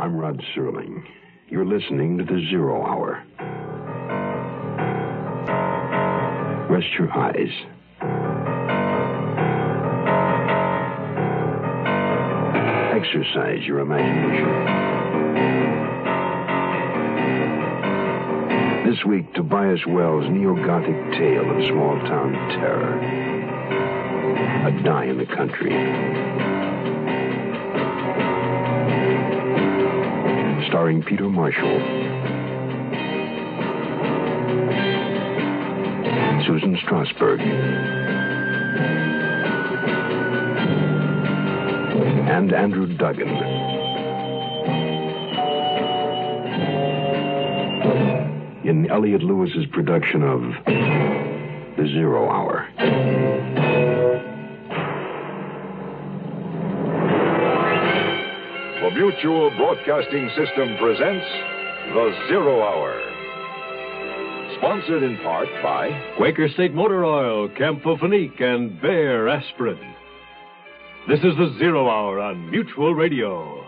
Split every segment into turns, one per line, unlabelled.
I'm Rod Serling. You're listening to the Zero Hour. Rest your eyes. Exercise your imagination. This week, Tobias Wells' neo-Gothic tale of small town terror. A die in the country. Starring Peter Marshall. Susan Strasberg. And Andrew Duggan. In Elliot Lewis's production of The Zero Hour.
Mutual Broadcasting System presents The Zero Hour. Sponsored in part by
Quaker State Motor Oil, Campho-Phenique, and Bayer Aspirin. This is the Zero Hour on Mutual Radio.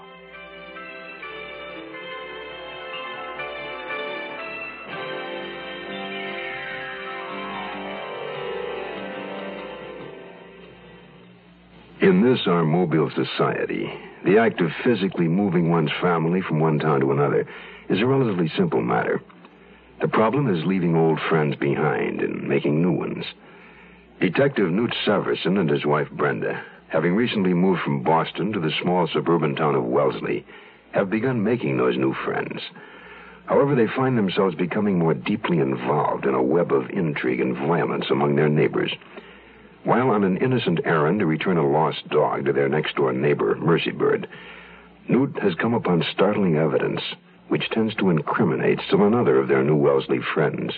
In this, our mobile society, the act of physically moving one's family from one town to another is a relatively simple matter. The problem is leaving old friends behind and making new ones. Detective Newt Severson and his wife Brenda, having recently moved from Boston to the small suburban town of Wellesley, have begun making those new friends. However, they find themselves becoming more deeply involved in a web of intrigue and violence among their neighbors. While on an innocent errand to return a lost dog to their next door neighbor, Mercy Bird, Newt has come upon startling evidence which tends to incriminate still another of their new Wellesley friends.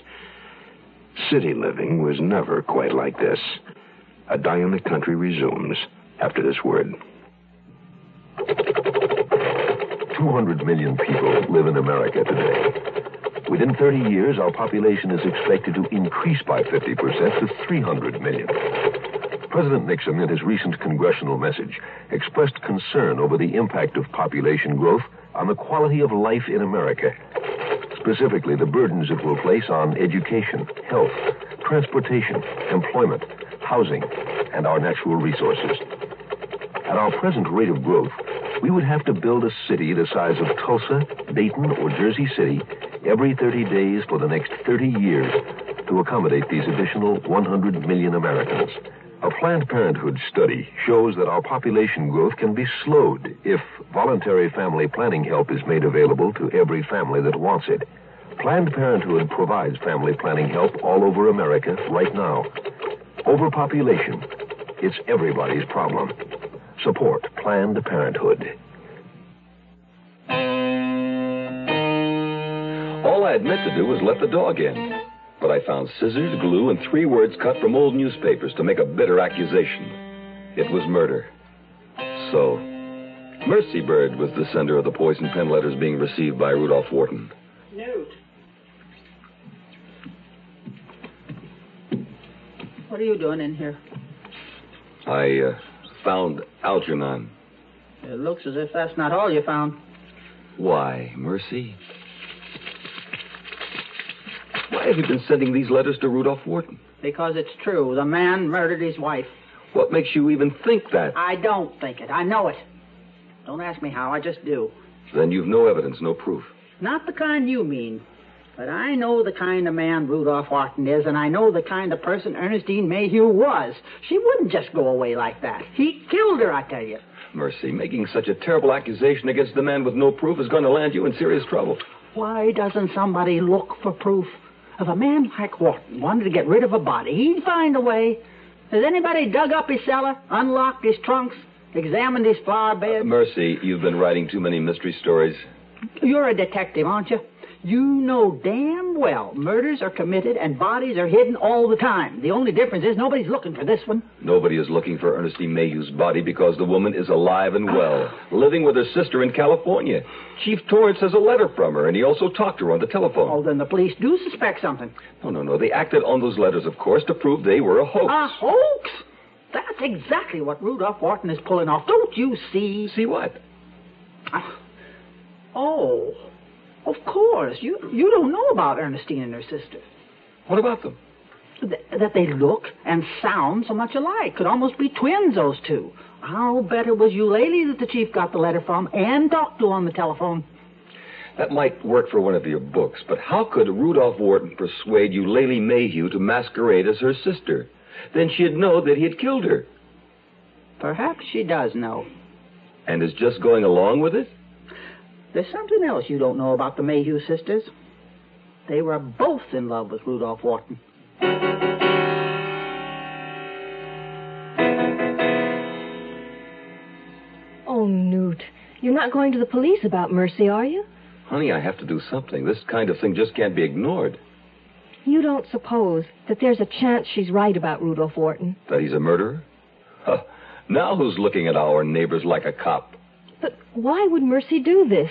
City living was never quite like this. A Die in the Country resumes after this word.
200 million people live in America today. Within 30 years, our population is expected to increase by 50% to 300 million. President Nixon, in his recent congressional message, expressed concern over the impact of population growth on the quality of life in America. Specifically, the burdens it will place on education, health, transportation, employment, housing, and our natural resources. At our present rate of growth, we would have to build a city the size of Tulsa, Dayton, or Jersey City every 30 days for the next 30 years to accommodate these additional 100 million Americans. A Planned Parenthood study shows that our population growth can be slowed if voluntary family planning help is made available to every family that wants it. Planned Parenthood provides family planning help all over America right now. Overpopulation, it's everybody's problem. Support Planned Parenthood.
All I had meant to do was let the dog in. But I found scissors, glue, and three words cut from old newspapers to make a bitter accusation. It was murder. So, Mercy Bird was the sender of the poison pen letters being received by Rudolph Wharton.
Newt. What are you doing in here?
I uh, found Algernon.
It looks as if that's not all you found.
Why, Mercy? Why have you been sending these letters to Rudolph Wharton?
Because it's true. The man murdered his wife.
What makes you even think that?
I don't think it. I know it. Don't ask me how. I just do.
Then you've no evidence, no proof.
Not the kind you mean. But I know the kind of man Rudolph Wharton is, and I know the kind of person Ernestine Mayhew was. She wouldn't just go away like that. He killed her, I tell you.
Mercy, making such a terrible accusation against the man with no proof is going to land you in serious trouble.
Why doesn't somebody look for proof? If a man like Wharton wanted to get rid of a body, he'd find a way. Has anybody dug up his cellar, unlocked his trunks, examined his flower bed?
Uh, mercy, you've been writing too many mystery stories.
You're a detective, aren't you? You know damn well murders are committed and bodies are hidden all the time. The only difference is nobody's looking for this one.
Nobody is looking for Ernestine Mayhew's body because the woman is alive and well, living with her sister in California. Chief Torrance has a letter from her, and he also talked to her on the telephone.
Oh, then the police do suspect something.
No, no, no. They acted on those letters, of course, to prove they were a hoax.
A hoax? That's exactly what Rudolph Wharton is pulling off. Don't you see?
See what?
Oh, of course. You you don't know about Ernestine and her sister.
What about them?
Th- that they look and sound so much alike. Could almost be twins, those two. How better was Eulalie that the chief got the letter from and talked to on the telephone?
That might work for one of your books, but how could Rudolph Wharton persuade Eulalie Mayhew to masquerade as her sister? Then she'd know that he had killed her.
Perhaps she does know.
And is just going along with it?
There's something else you don't know about the Mayhew sisters. They were both in love with Rudolph Wharton.
Oh, Newt, you're not going to the police about Mercy, are you?
Honey, I have to do something. This kind of thing just can't be ignored.
You don't suppose that there's a chance she's right about Rudolph Wharton?
That he's a murderer? Huh. Now who's looking at our neighbors like a cop?
But why would Mercy do this?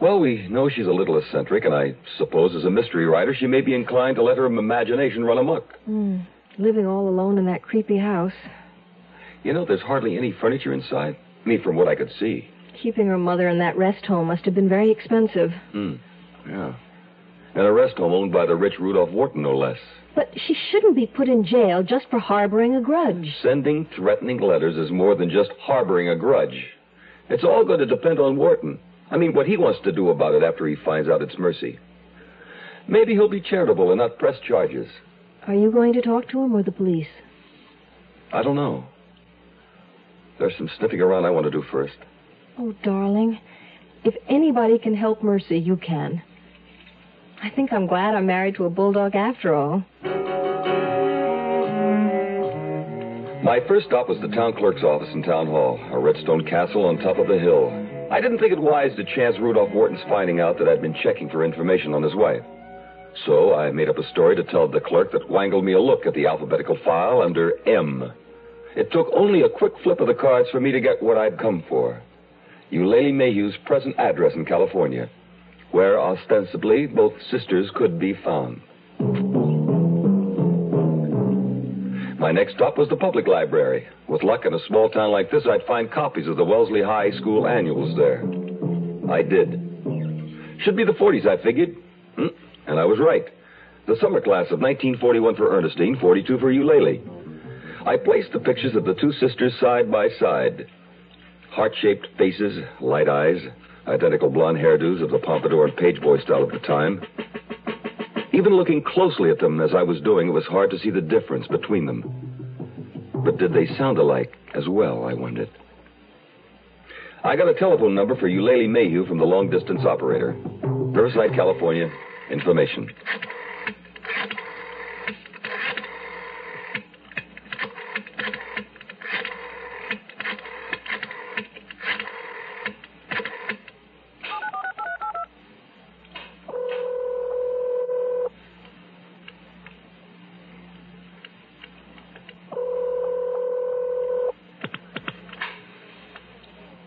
Well, we know she's a little eccentric, and I suppose as a mystery writer, she may be inclined to let her imagination run amok.
Hmm. Living all alone in that creepy house.
You know, there's hardly any furniture inside. I mean, from what I could see.
Keeping her mother in that rest home must have been very expensive.
Hmm. Yeah. And a rest home owned by the rich Rudolph Wharton, no less.
But she shouldn't be put in jail just for harboring a grudge.
Sending threatening letters is more than just harboring a grudge. It's all going to depend on Wharton. I mean, what he wants to do about it after he finds out it's Mercy. Maybe he'll be charitable and not press charges.
Are you going to talk to him or the police?
I don't know. There's some sniffing around I want to do first.
Oh, darling, if anybody can help Mercy, you can. I think I'm glad I'm married to a bulldog after all.
My first stop was the town clerk's office in Town Hall, a red stone castle on top of a hill. I didn't think it wise to chance Rudolph Wharton's finding out that I'd been checking for information on his wife. So I made up a story to tell the clerk that wangled me a look at the alphabetical file under M. It took only a quick flip of the cards for me to get what I'd come for. Eulalie Mayhew's present address in California, where ostensibly both sisters could be found. My next stop was the public library. With luck in a small town like this, I'd find copies of the Wellesley High School annuals there. I did. Should be the 40s, I figured. Hmm, And I was right. The summer class of 1941 for Ernestine, 42 for Eulalie. I placed the pictures of the two sisters side by side. Heart shaped faces, light eyes, identical blonde hairdos of the pompadour and pageboy style of the time. Even looking closely at them as I was doing, it was hard to see the difference between them. But did they sound alike as well, I wondered. I got a telephone number for Eulalie Mayhew from the long distance operator. Riverside, California. Information.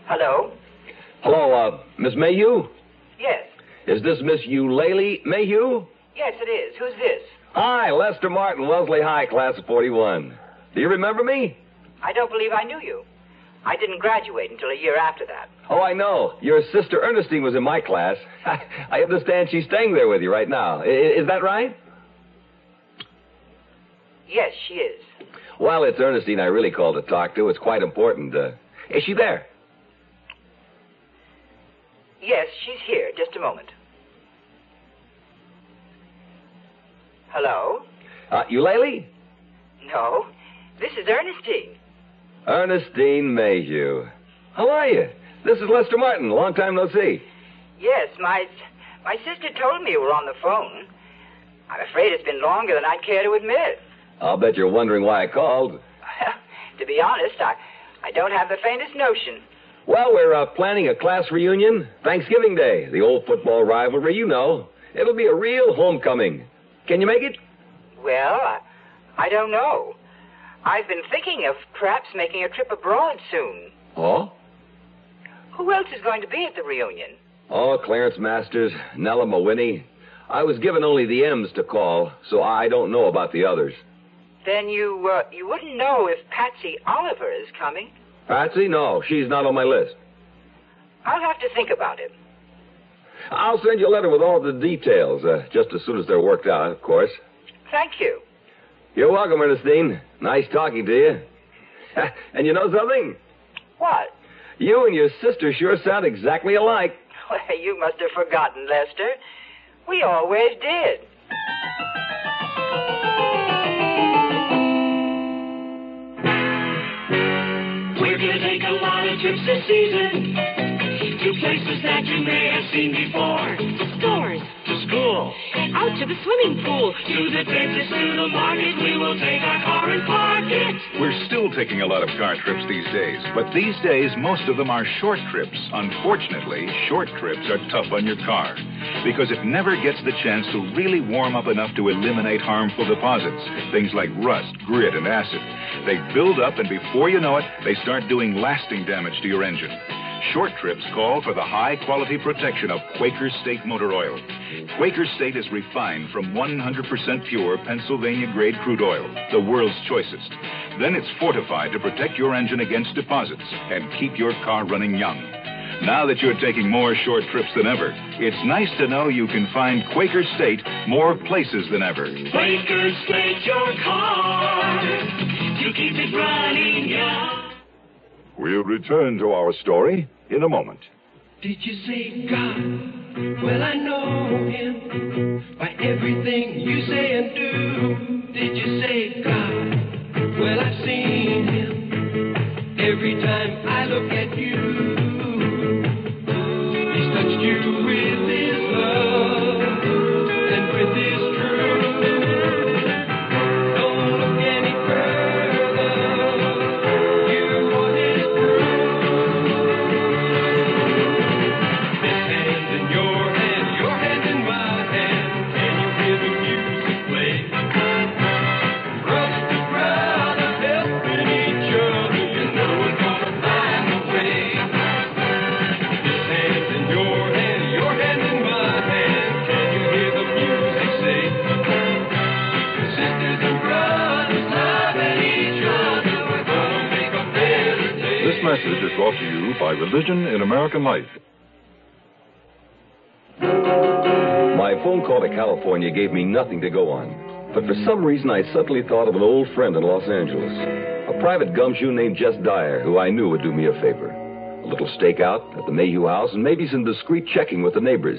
Hello?
Hello, uh, Miss Mayhew?
Yes.
Is this Miss Eulalie Mayhew?
Yes, it is. Who's this?
Hi, Lester Martin, Wellesley High, class of 41. Do you remember me?
I don't believe I knew you. I didn't graduate until a year after that.
Oh, I know. Your sister Ernestine was in my class. I understand she's staying there with you right now. I- Is that right?
Yes, she is.
Well, it's Ernestine I really called to talk to. It's quite important. Uh, is she there?
Yes, she's here. Just a moment. Hello?
Uh, Eulalie?
No. This is Ernestine.
Ernestine Mayhew. How are you? This is Lester Martin. Long time no see.
Yes, my my sister told me you were on the phone. I'm afraid it's been longer than I'd care to admit.
I'll bet you're wondering why I called.
to be honest, I, I don't have the faintest notion.
Well, we're uh, planning a class reunion. Thanksgiving Day, the old football rivalry, you know. It'll be a real homecoming. Can you make it?
Well, I, I don't know. I've been thinking of perhaps making a trip abroad soon.
Oh?
Who else is going to be at the reunion?
Oh, Clarence Masters, Nella Mawhinney. I was given only the M's to call, so I don't know about the others.
Then you uh, you wouldn't know if Patsy Oliver is coming.
Patsy? No, she's not on my list.
I'll have to think about it.
I'll send you a letter with all the details, uh, just as soon as they're worked out, of course.
Thank you.
You're welcome, Ernestine. Nice talking to you. and you know something?
What?
You and your sister sure sound exactly alike.
Well, you must have forgotten, Lester. We always did.
Trips this season to places that you may have seen before.
To stores.
To school.
Out to the swimming pool.
To the dentist, to the market. We will take our car and park it.
We're still taking a lot of car trips these days, but these days most of them are short trips. Unfortunately, short trips are tough on your car because it never gets the chance to really warm up enough to eliminate harmful deposits, things like rust, grit, and acid. They build up, and before you know it, they start doing lasting damage to your engine. Short trips call for the high quality protection of Quaker State Motor Oil. Quaker State is refined from 100% pure Pennsylvania grade crude oil, the world's choicest. Then it's fortified to protect your engine against deposits and keep your car running young. Now that you're taking more short trips than ever, it's nice to know you can find Quaker State more places than ever.
Quaker State your car to keep it running young.
We'll return to our story in a moment.
Did you say God? Well, I know him by everything you say and do. Did you say God? Well, I've seen him every time
Religion in American Life.
My phone call to California gave me nothing to go on. But for some reason, I suddenly thought of an old friend in Los Angeles. A private gumshoe named Jess Dyer, who I knew would do me a favor. A little stakeout at the Mayhew house, and maybe some discreet checking with the neighbors.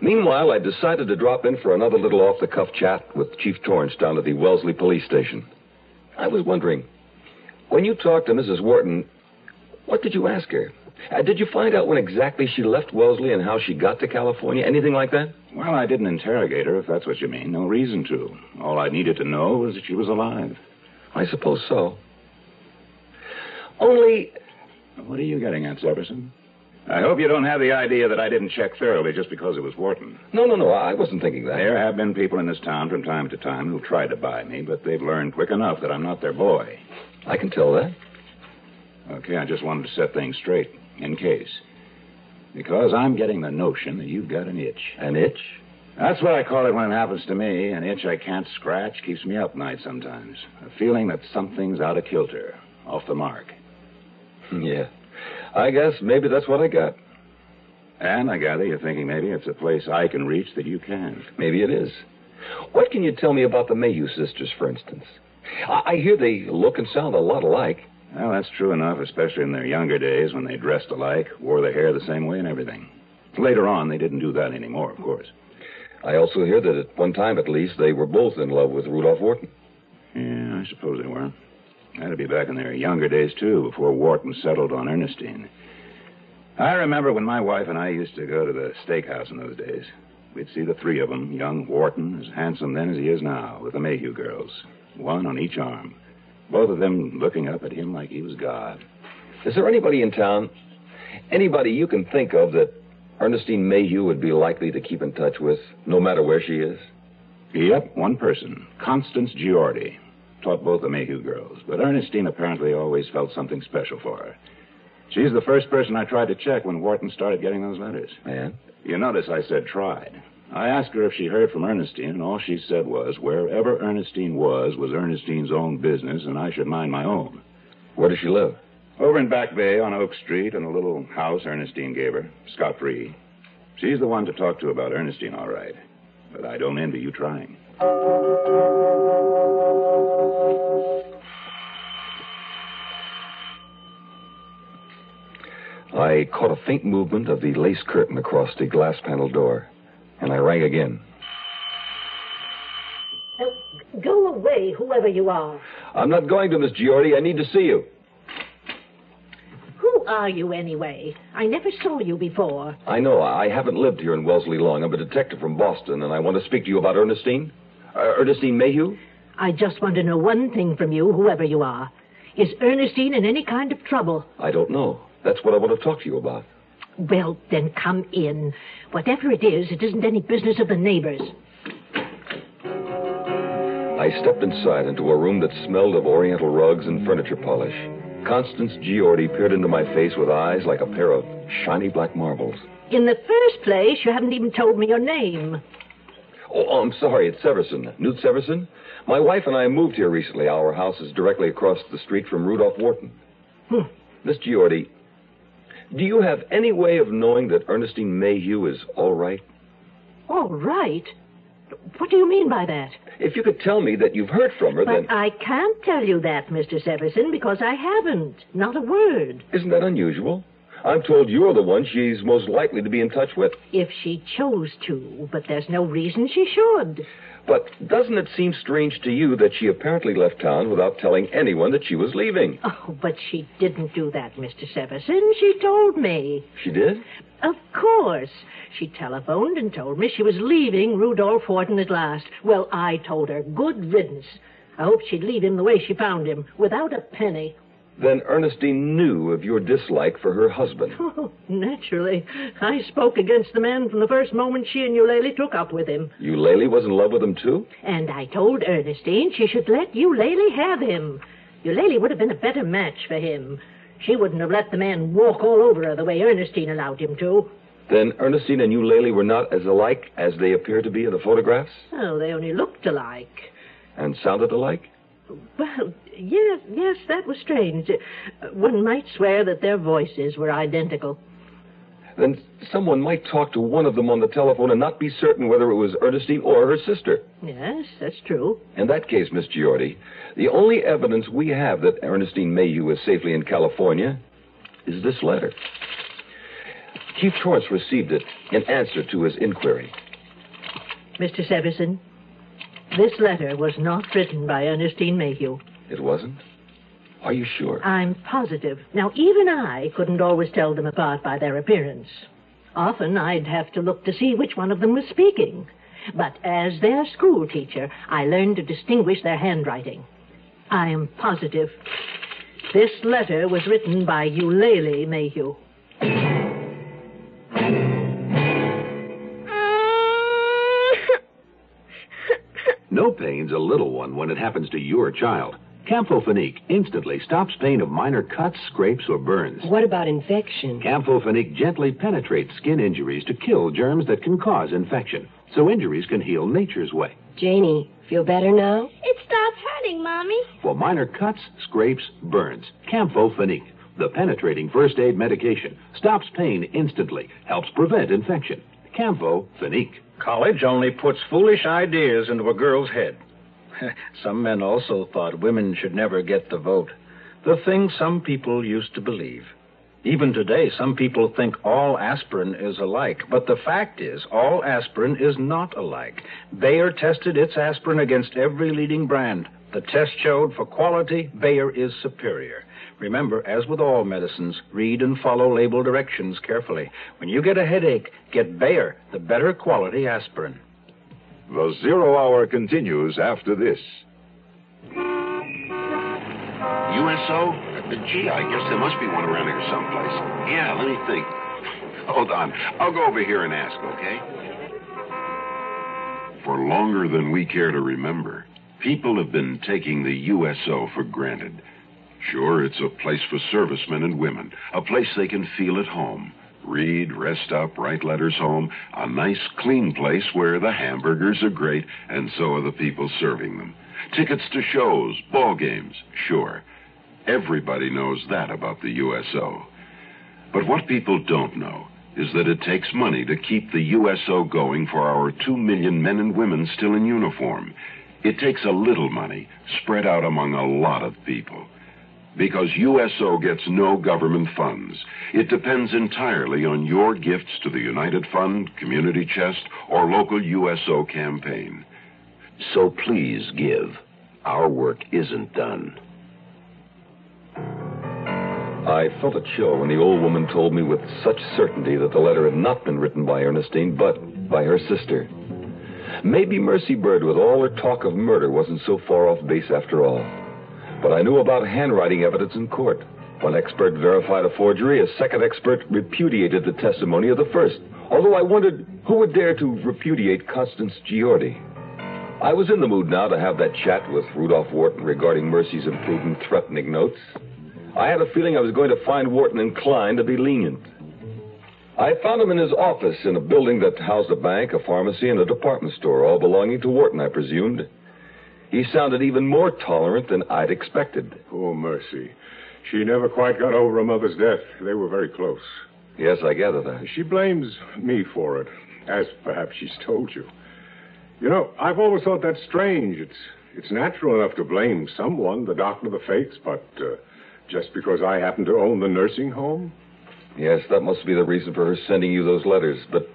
Meanwhile, I decided to drop in for another little off the cuff chat with Chief Torrance down at the Wellesley police station. I was wondering, when you talked to Mrs. Wharton, what did you ask her? Uh, did you find out when exactly she left Wellesley and how she got to California? Anything like that?
Well, I didn't interrogate her, if that's what you mean. No reason to. All I needed to know was that she was alive.
I suppose so. Only.
What are you getting at, Severson? I hope you don't have the idea that I didn't check thoroughly just because it was Wharton.
No, no, no. I wasn't thinking that.
There have been people in this town from time to time who've tried to buy me, but they've learned quick enough that I'm not their boy.
I can tell that.
Okay, I just wanted to set things straight, in case. Because I'm getting the notion that you've got an itch.
An itch?
That's what I call it when it happens to me. An itch I can't scratch keeps me up nights sometimes. A feeling that something's out of kilter, off the mark.
Yeah. I guess maybe that's what I got.
And I gather you're thinking maybe it's a place I can reach that you can't.
Maybe it is. What can you tell me about the Mayhew sisters, for instance? I, I hear they look and sound a lot alike.
Well, that's true enough, especially in their younger days when they dressed alike, wore their hair the same way, and everything. Later on, they didn't do that anymore, of course.
I also hear that at one time, at least, they were both in love with Rudolph Wharton.
Yeah, I suppose they were. That'd be back in their younger days, too, before Wharton settled on Ernestine. I remember when my wife and I used to go to the steakhouse in those days. We'd see the three of them, young Wharton, as handsome then as he is now, with the Mayhew girls. one on each arm. Both of them looking up at him like he was God.
Is there anybody in town, anybody you can think of that Ernestine Mayhew would be likely to keep in touch with, no matter where she is?
Yep, one person. Constance Giordi. Taught both the Mayhew girls, but Ernestine apparently always felt something special for her. She's the first person I tried to check when Wharton started getting those letters.
And?
You notice I said tried. I asked her if she heard from Ernestine, and all she said was wherever Ernestine was was Ernestine's own business, and I should mind my own.
Where does she live?
Over in Back Bay on Oak Street in a little house Ernestine gave her, scot free. She's the one to talk to about Ernestine, all right. But I don't envy you trying.
I caught a faint movement of the lace curtain across the glass panel door, and I rang again.
Go away, whoever you are.
I'm not going to, Miss Giordi. I need to see you.
Who are you, anyway? I never saw you before.
I know. I haven't lived here in Wellesley long. I'm a detective from Boston, and I want to speak to you about Ernestine. Uh, Ernestine Mayhew?
I just want to know one thing from you, whoever you are. Is Ernestine in any kind of trouble?
I don't know. That's what I want to talk to you about.
Well, then come in. Whatever it is, it isn't any business of the neighbors.
I stepped inside into a room that smelled of oriental rugs and furniture polish. Constance Giordi peered into my face with eyes like a pair of shiny black marbles.
In the first place, you haven't even told me your name.
Oh, I'm sorry. It's Severson. Newt Severson. My wife and I moved here recently. Our house is directly across the street from Rudolph Wharton.
Hmm.
Miss Giordi, do you have any way of knowing that Ernestine Mayhew is all right?
All right? What do you mean by that?
If you could tell me that you've heard from her,
but
then.
I can't tell you that, Mr. Severson, because I haven't. Not a word.
Isn't that unusual? I'm told you're the one she's most likely to be in touch with.
If she chose to, but there's no reason she should.
But doesn't it seem strange to you that she apparently left town without telling anyone that she was leaving?
Oh, but she didn't do that, Mr. Severson. She told me.
She did?
Of course. She telephoned and told me she was leaving Rudolph Wharton at last. Well, I told her, good riddance. I hoped she'd leave him the way she found him, without a penny.
Then Ernestine knew of your dislike for her husband.
Oh, naturally. I spoke against the man from the first moment she and Eulalie took up with him.
Eulalie was in love with him, too?
And I told Ernestine she should let Eulalie have him. Eulalie would have been a better match for him. She wouldn't have let the man walk all over her the way Ernestine allowed him to.
Then Ernestine and Eulalie were not as alike as they appear to be in the photographs?
Oh, they only looked alike.
And sounded alike?
Well, yes, yes, that was strange. Uh, One might swear that their voices were identical.
Then someone might talk to one of them on the telephone and not be certain whether it was Ernestine or her sister.
Yes, that's true.
In that case, Miss Giordi, the only evidence we have that Ernestine Mayhew is safely in California is this letter. Chief Torrance received it in answer to his inquiry.
Mr. Severson, this letter was not written by Ernestine Mayhew.
It wasn't? Are you sure?
I'm positive. Now, even I couldn't always tell them apart by their appearance. Often I'd have to look to see which one of them was speaking. But as their school teacher, I learned to distinguish their handwriting. I am positive. This letter was written by Eulalie Mayhew.
Pain's a little one when it happens to your child. Campho-Phenique instantly stops pain of minor cuts, scrapes, or burns.
What about infection?
Campho-Phenique gently penetrates skin injuries to kill germs that can cause infection, so injuries can heal nature's way.
Janie, feel better now?
It stopped hurting, Mommy.
For minor cuts, scrapes, burns, Campho-Phenique, the penetrating first aid medication, stops pain instantly, helps prevent infection. Campho-Phenique.
College only puts foolish ideas into a girl's head. some men also thought women should never get the vote. The thing some people used to believe. Even today, some people think all aspirin is alike, but the fact is, all aspirin is not alike. Bayer tested its aspirin against every leading brand. The test showed for quality, Bayer is superior. Remember, as with all medicines, read and follow label directions carefully. When you get a headache, get Bayer, the better quality aspirin.
The Zero Hour continues after this.
USO? Gee, I guess there must be one around here someplace. Yeah, let me think. Hold on. I'll go over here and ask, okay?
For longer than we care to remember, people have been taking the USO for granted. Sure, it's a place for servicemen and women, a place they can feel at home. Read, rest up, write letters home, a nice, clean place where the hamburgers are great and so are the people serving them. Tickets to shows, ball games, sure. Everybody knows that about the USO. But what people don't know is that it takes money to keep the USO going for our two million men and women still in uniform. It takes a little money spread out among a lot of people. Because USO gets no government funds. It depends entirely on your gifts to the United Fund, Community Chest, or local USO campaign.
So please give. Our work isn't done.
I felt a chill when the old woman told me with such certainty that the letter had not been written by Ernestine, but by her sister. Maybe Mercy Bird, with all her talk of murder, wasn't so far off base after all. But I knew about handwriting evidence in court. One expert verified a forgery, a second expert repudiated the testimony of the first. Although I wondered who would dare to repudiate Constance Giordi. I was in the mood now to have that chat with Rudolph Wharton regarding Mercy's imprudent, threatening notes. I had a feeling I was going to find Wharton inclined to be lenient. I found him in his office in a building that housed a bank, a pharmacy, and a department store, all belonging to Wharton, I presumed. He sounded even more tolerant than I'd expected.
Poor Mercy. She never quite got over her mother's death. They were very close.
Yes, I gather that.
She blames me for it, as perhaps she's told you. You know, I've always thought that strange. It's it's natural enough to blame someone, the doctor of the fates, but uh, just because I happen to own the nursing home?
Yes, that must be the reason for her sending you those letters. But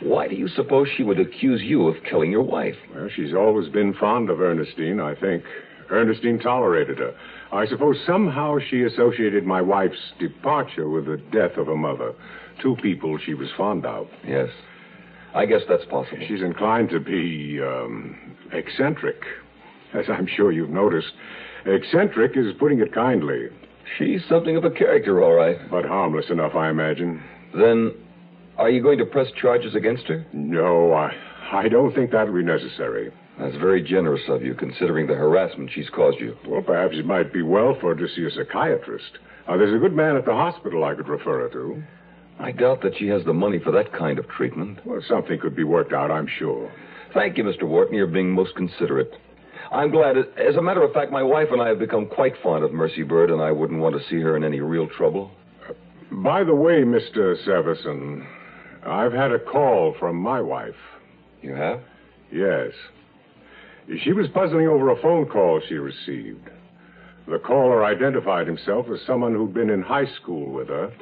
why do you suppose she would accuse you of killing your wife?
Well, she's always been fond of Ernestine, I think. Ernestine tolerated her. I suppose somehow she associated my wife's departure with the death of her mother. Two people she was fond of.
Yes. I guess that's possible.
She's inclined to be um, eccentric, as I'm sure you've noticed. Eccentric is putting it kindly.
She's something of a character, all right.
But harmless enough, I imagine.
Then, are you going to press charges against her?
No, I, I don't think that'll be necessary.
That's very generous of you, considering the harassment she's caused you.
Well, perhaps it might be well for her to see a psychiatrist. Uh, there's a good man at the hospital I could refer her to.
I doubt that she has the money for that kind of treatment.
Well, something could be worked out, I'm sure.
Thank you, Mr. Wharton. You're being most considerate. I'm glad. As a matter of fact, my wife and I have become quite fond of Mercy Bird, and I wouldn't want to see her in any real trouble.
Uh, by the way, Mr. Severson, I've had a call from my wife.
You have?
Yes. She was puzzling over a phone call she received. The caller identified himself as someone who'd been in high school with her,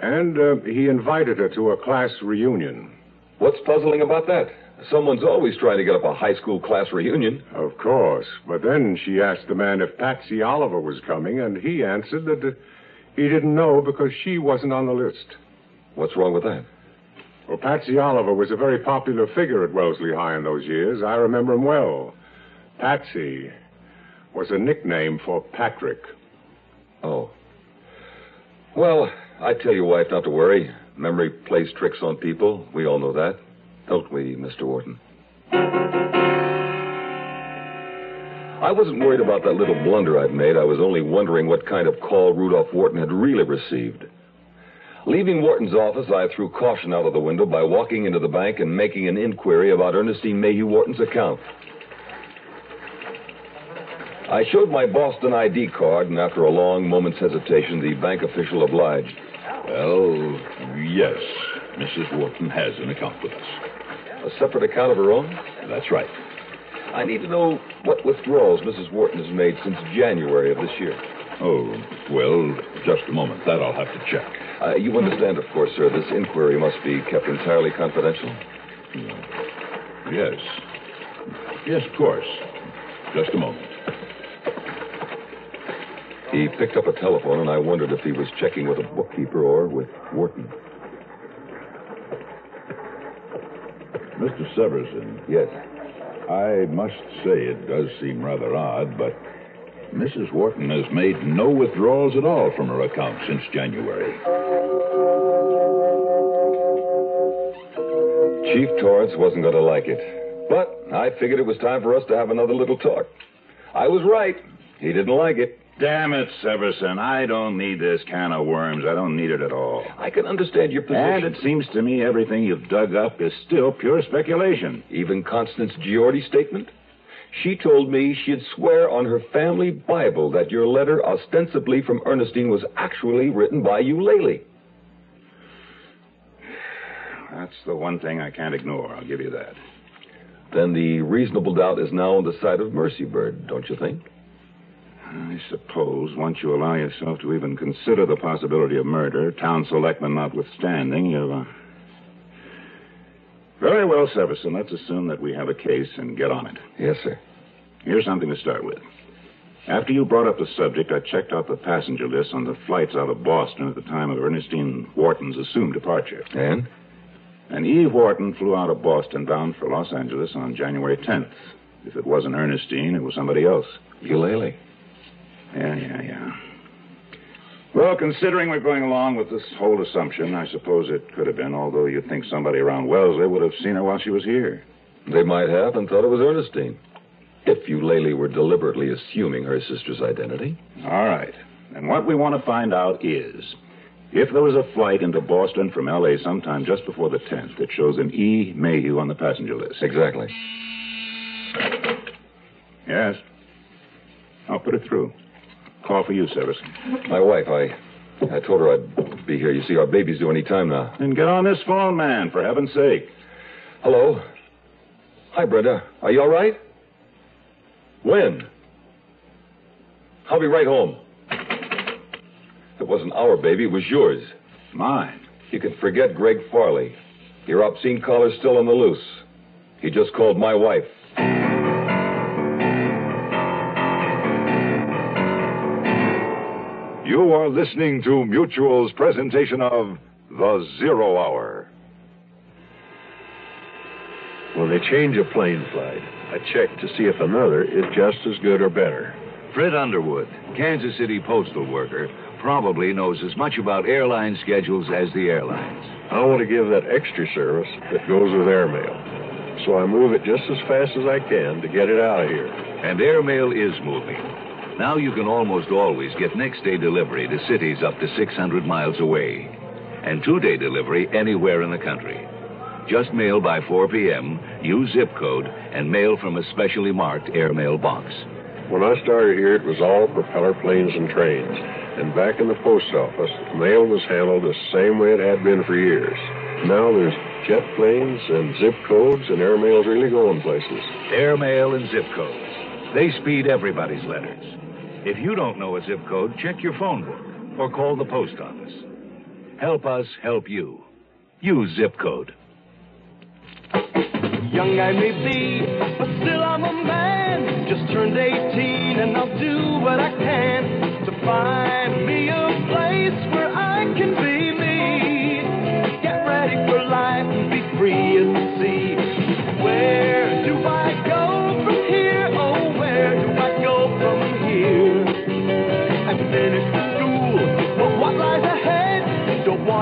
and uh, he invited her to a class reunion.
What's puzzling about that? Someone's always trying to get up a high school class reunion.
Of course. But then she asked the man if Patsy Oliver was coming, and he answered that uh, he didn't know because she wasn't on the list.
What's wrong with that?
Well, Patsy Oliver was a very popular figure at Wellesley High in those years. I remember him well. Patsy was a nickname for Patrick.
Oh. Well, I tell your wife not to worry. Memory plays tricks on people. We all know that. Don't we, Mr. Wharton? I wasn't worried about that little blunder I'd made. I was only wondering what kind of call Rudolph Wharton had really received. Leaving Wharton's office, I threw caution out of the window by walking into the bank and making an inquiry about Ernestine Mayhew Wharton's account. I showed my Boston ID card, and after a long moment's hesitation, the bank official obliged.
Well, yes. Mrs. Wharton has an account with us.
A separate account of her own?
That's right.
I need to know what withdrawals Mrs. Wharton has made since January of this year.
Oh, well, just a moment. That I'll have to check.
Uh, you understand, of course, sir, this inquiry must be kept entirely confidential?
Yes. Yes, of course. Just a moment.
He picked up a telephone, and I wondered if he was checking with a bookkeeper or with Wharton.
Mr. Severson.
Yes.
I must say it does seem rather odd, but Mrs. Wharton has made no withdrawals at all from her account since January.
Chief Torrance wasn't going to like it. But I figured it was time for us to have another little talk. I was right. He didn't like it.
Damn it, Severson. I don't need this can of worms. I don't need it at all.
I can understand your position.
And it seems to me everything you've dug up is still pure speculation.
Even Constance Giordi's statement? She told me she'd swear on her family Bible that your letter, ostensibly from Ernestine, was actually written by Eulalie.
That's the one thing I can't ignore. I'll give you that.
Then the reasonable doubt is now on the side of Mercy Bird, don't you think?
I suppose once you allow yourself to even consider the possibility of murder, town selectmen notwithstanding, you've. Uh... Very well, Severson. Let's assume that we have a case and get on it.
Yes, sir.
Here's something to start with. After you brought up the subject, I checked out the passenger list on the flights out of Boston at the time of Ernestine Wharton's assumed departure.
And?
And Eve Wharton flew out of Boston bound for Los Angeles on January 10th. If it wasn't Ernestine, it was somebody else.
Eulalie.
Yeah, yeah, yeah. Well, considering we're going along with this whole assumption, I suppose it could have been, although you'd think somebody around Wellesley would have seen her while she was here.
They might have and thought it was Ernestine. If Eulalie were deliberately assuming her sister's identity.
All right. And what we want to find out is if there was a flight into Boston from L.A. sometime just before the 10th that shows an E. Mayhew on the passenger list.
Exactly.
Yes. I'll put it through. Call for you, Severson.
My wife, I I told her I'd be here. You see, our baby's due any time now.
Then get on this phone, man, for heaven's sake.
Hello? Hi, Brenda. Are you all right? When? I'll be right home. It wasn't our baby, it was yours.
Mine.
You can forget Greg Farley. Your obscene caller's still on the loose. He just called my wife.
You are listening to Mutual's presentation of The Zero Hour.
When they change a plane flight, I check to see if another is just as good or better.
Fred Underwood, Kansas City postal worker, probably knows as much about airline schedules as the airlines.
I want to give that extra service that goes with airmail. So I move it just as fast as I can to get it out of here.
And airmail is moving. Now you can almost always get next day delivery to cities up to 600 miles away, and two day delivery anywhere in the country. Just mail by 4 p.m., use zip code, and mail from a specially marked airmail box.
When I started here, it was all propeller planes and trains. And back in the post office, mail was handled the same way it had been for years. Now there's jet planes and zip codes, and airmail's really going places.
Airmail and zip codes. They speed everybody's letters. If you don't know a zip code, check your phone book or call the post office. Help us help you. Use zip code.
Young I may be, but still I'm a man. Just turned 18 and I'll do what I can to find me a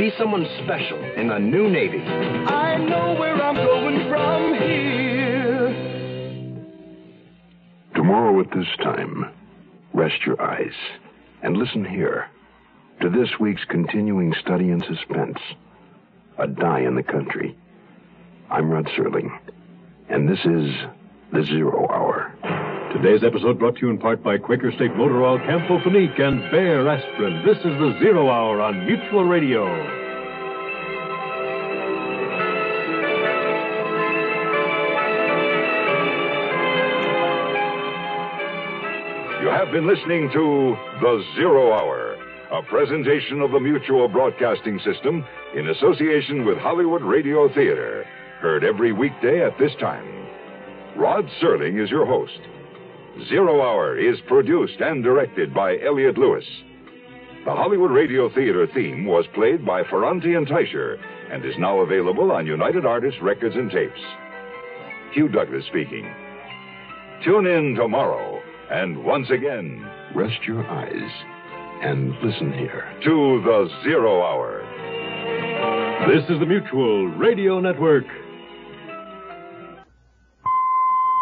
Be
someone special in the new Navy.
I know where I'm going from here.
Tomorrow at this time, rest your eyes and listen here to this week's continuing study in suspense A Die in the Country. I'm Rod Serling, and this is The Zero Hour.
Today's episode brought to you in part by Quaker State Motor Oil, Campho-Phenique, and Bayer Aspirin. This is the Zero Hour on Mutual Radio.
You have been listening to The Zero Hour, a presentation of the Mutual Broadcasting System in association with Hollywood Radio Theater. Heard every weekday at this time. Rod Serling is your host. Zero Hour is produced and directed by Elliott Lewis. The Hollywood Radio Theater theme was played by Ferrante and Teicher and is now available on United Artists Records and Tapes. Hugh Douglas speaking. Tune in tomorrow, and once again,
Rest your eyes and listen here.
to the Zero Hour.
This is the Mutual Radio Network,